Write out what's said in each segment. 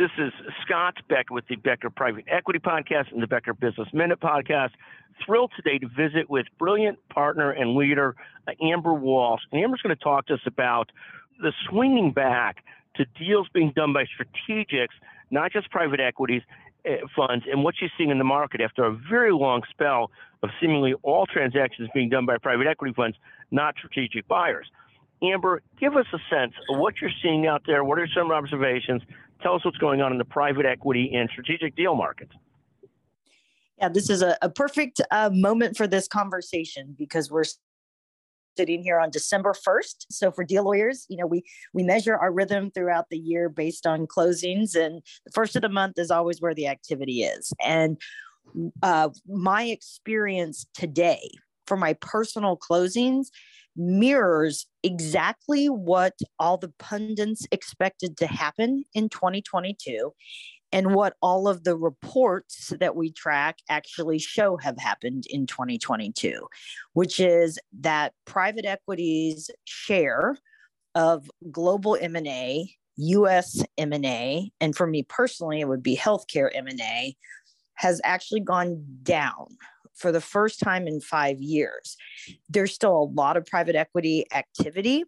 This is Scott Becker with the Becker Private Equity Podcast and the Becker Business Minute Podcast. Thrilled today to visit with brilliant partner and leader uh, Amber Walsh. And Amber's going to talk to us about the swinging back to deals being done by strategics, not just private equities uh, funds, and what she's seeing in the market after a very long spell of seemingly all transactions being done by private equity funds, not strategic buyers. Amber, give us a sense of what you're seeing out there. What are some observations? Tell us what's going on in the private equity and strategic deal markets. Yeah, this is a, a perfect uh, moment for this conversation because we're sitting here on December 1st. So for deal lawyers, you know, we we measure our rhythm throughout the year based on closings and the first of the month is always where the activity is. And uh, my experience today for my personal closings mirrors exactly what all the pundits expected to happen in 2022 and what all of the reports that we track actually show have happened in 2022 which is that private equity's share of global M&A US M&A and for me personally it would be healthcare M&A has actually gone down for the first time in five years. There's still a lot of private equity activity,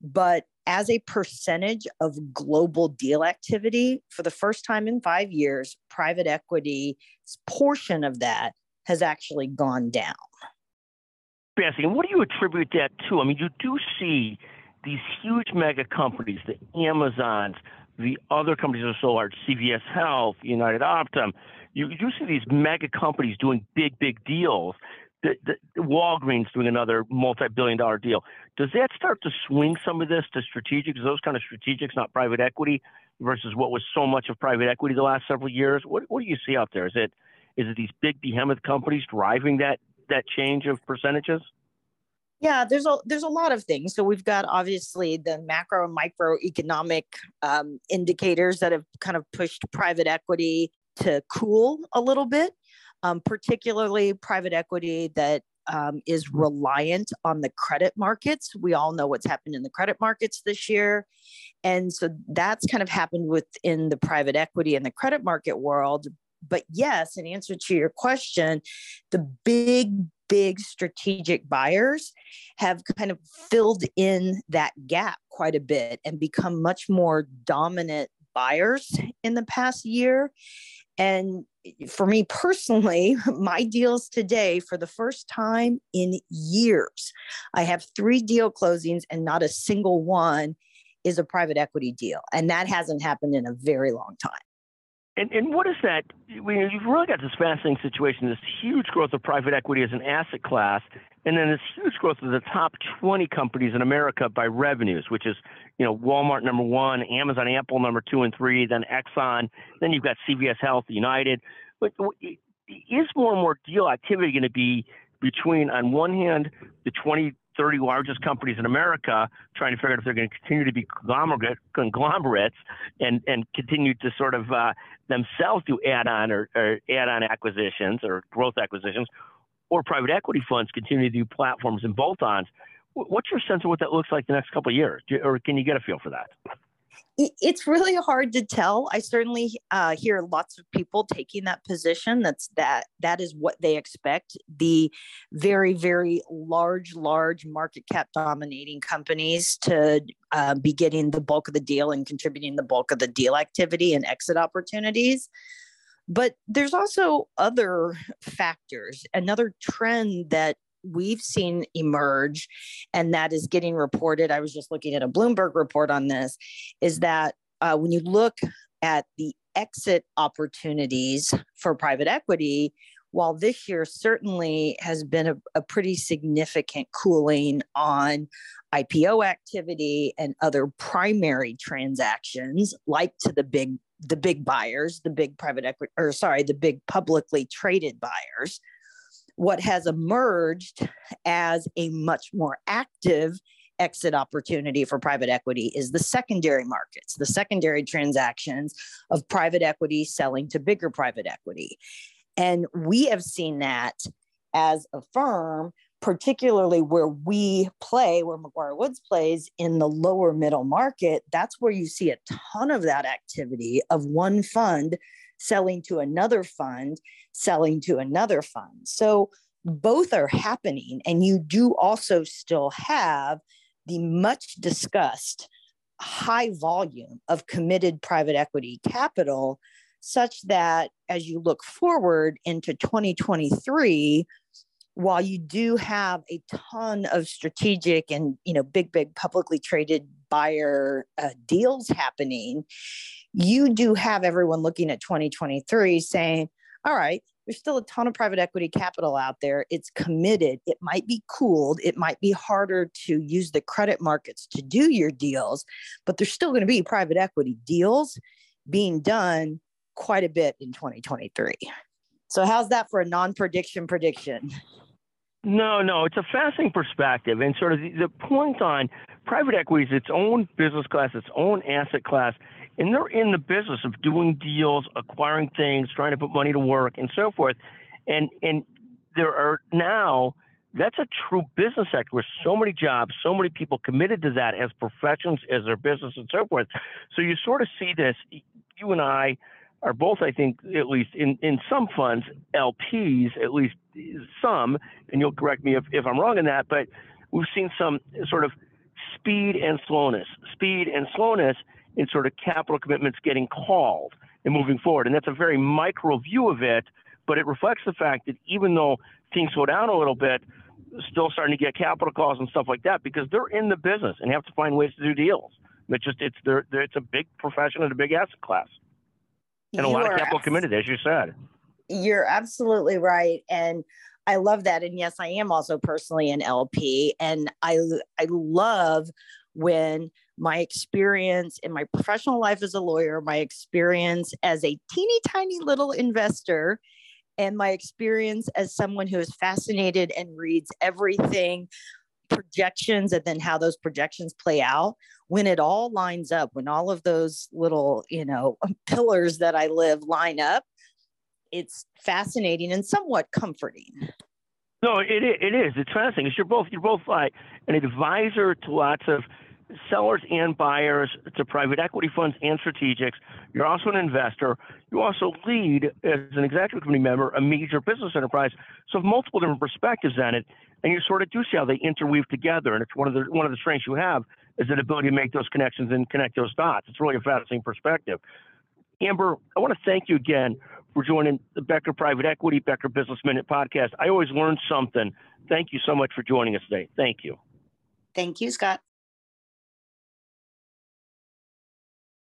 but as a percentage of global deal activity, for the first time in five years, private equity's portion of that has actually gone down. Betsy, and what do you attribute that to? I mean, you do see these huge mega companies, the Amazons, the other companies are so large, CVS Health, United Optum, you, you see these mega companies doing big, big deals. The, the, the Walgreens doing another multi-billion dollar deal. Does that start to swing some of this to strategics, those kind of strategics, not private equity, versus what was so much of private equity the last several years? What, what do you see out there? Is it is it these big behemoth companies driving that that change of percentages? Yeah, there's a there's a lot of things. So we've got obviously the macro and microeconomic um, indicators that have kind of pushed private equity to cool a little bit, um, particularly private equity that um, is reliant on the credit markets. We all know what's happened in the credit markets this year. And so that's kind of happened within the private equity and the credit market world. But yes, in answer to your question, the big, big strategic buyers have kind of filled in that gap quite a bit and become much more dominant buyers in the past year. And for me personally, my deals today, for the first time in years, I have three deal closings and not a single one is a private equity deal. And that hasn't happened in a very long time. And, and what is that? you've really got this fascinating situation, this huge growth of private equity as an asset class, and then this huge growth of the top 20 companies in America by revenues, which is, you know, Walmart number one, Amazon, Apple number two and three, then Exxon, then you've got CVS Health, United. But is more and more deal activity going to be between, on one hand, the 20, 30 largest companies in America trying to figure out if they're going to continue to be conglomerate, conglomerates and, and continue to sort of uh, themselves do add-on or, or add-on acquisitions or growth acquisitions, or private equity funds continue to do platforms and bolt-ons. What's your sense of what that looks like the next couple of years, or can you get a feel for that? It's really hard to tell. I certainly uh, hear lots of people taking that position. That's that that is what they expect. The very very large large market cap dominating companies to uh, be getting the bulk of the deal and contributing the bulk of the deal activity and exit opportunities. But there's also other factors. Another trend that we've seen emerge, and that is getting reported. I was just looking at a Bloomberg report on this, is that uh, when you look at the exit opportunities for private equity, while this year certainly has been a, a, pretty significant cooling on IPO activity and other primary transactions, like to the big the big buyers, the big private equity, or sorry, the big publicly traded buyers. What has emerged as a much more active exit opportunity for private equity is the secondary markets, the secondary transactions of private equity selling to bigger private equity. And we have seen that as a firm particularly where we play, where McGuireWoods plays in the lower middle market, that's where you see a ton of that activity of one fund selling to another fund, selling to another fund. So both are happening. And you do also still have the much discussed high volume of committed private equity capital, such that as you look forward into 2023, while you do have a ton of strategic and you know big big publicly traded buyer uh, deals happening you do have everyone looking at 2023 saying all right there's still a ton of private equity capital out there. It's committed. It might be cooled. It might be harder to use the credit markets to do your deals but there's still going to be private equity deals being done quite a bit in 2023 so how's that for a non-prediction prediction? No, no, it's a fascinating perspective, and sort of the point on private equity is its own business class, its own asset class, and they're in the business of doing deals, acquiring things, trying to put money to work, and so forth. And and there are now that's a true business sector with so many jobs, so many people committed to that as professions, as their business, and so forth. So you sort of see this. You and I are both, I think, at least in, in some funds, LPs, at least some, and you'll correct me if, if I'm wrong in that, but we've seen some sort of speed and slowness, speed and slowness in sort of capital commitments getting called and moving forward. And that's a very micro view of it, but it reflects the fact that even though things slow down a little bit, still starting to get capital calls and stuff like that because they're in the business and have to find ways to do deals. It's just it's they're, they're, it's a big profession and a big asset class and a lot of capital abs- committed, as you said. You're absolutely right, and I love that. And yes, I am also personally an LP, and I I love when my experience in my professional life as a lawyer, my experience as a teeny tiny little investor, and my experience as someone who is fascinated and reads everything projections and then how those projections play out when it all lines up when all of those little you know pillars that i live line up it's fascinating and somewhat comforting no it, it is it's fascinating you're both you're both like an advisor to lots of sellers and buyers to private equity funds and strategics. You're also an investor. You also lead as an executive committee member a major business enterprise. So multiple different perspectives on it, and you sort of do see how they interweave together. And it's one of the one of the strengths you have is the ability to make those connections and connect those dots. It's really a fascinating perspective. Amber, I want to thank you again for joining the Becker Private Equity Becker Business Minute podcast. I always learn something. Thank you so much for joining us today. Thank you. Thank you, Scott.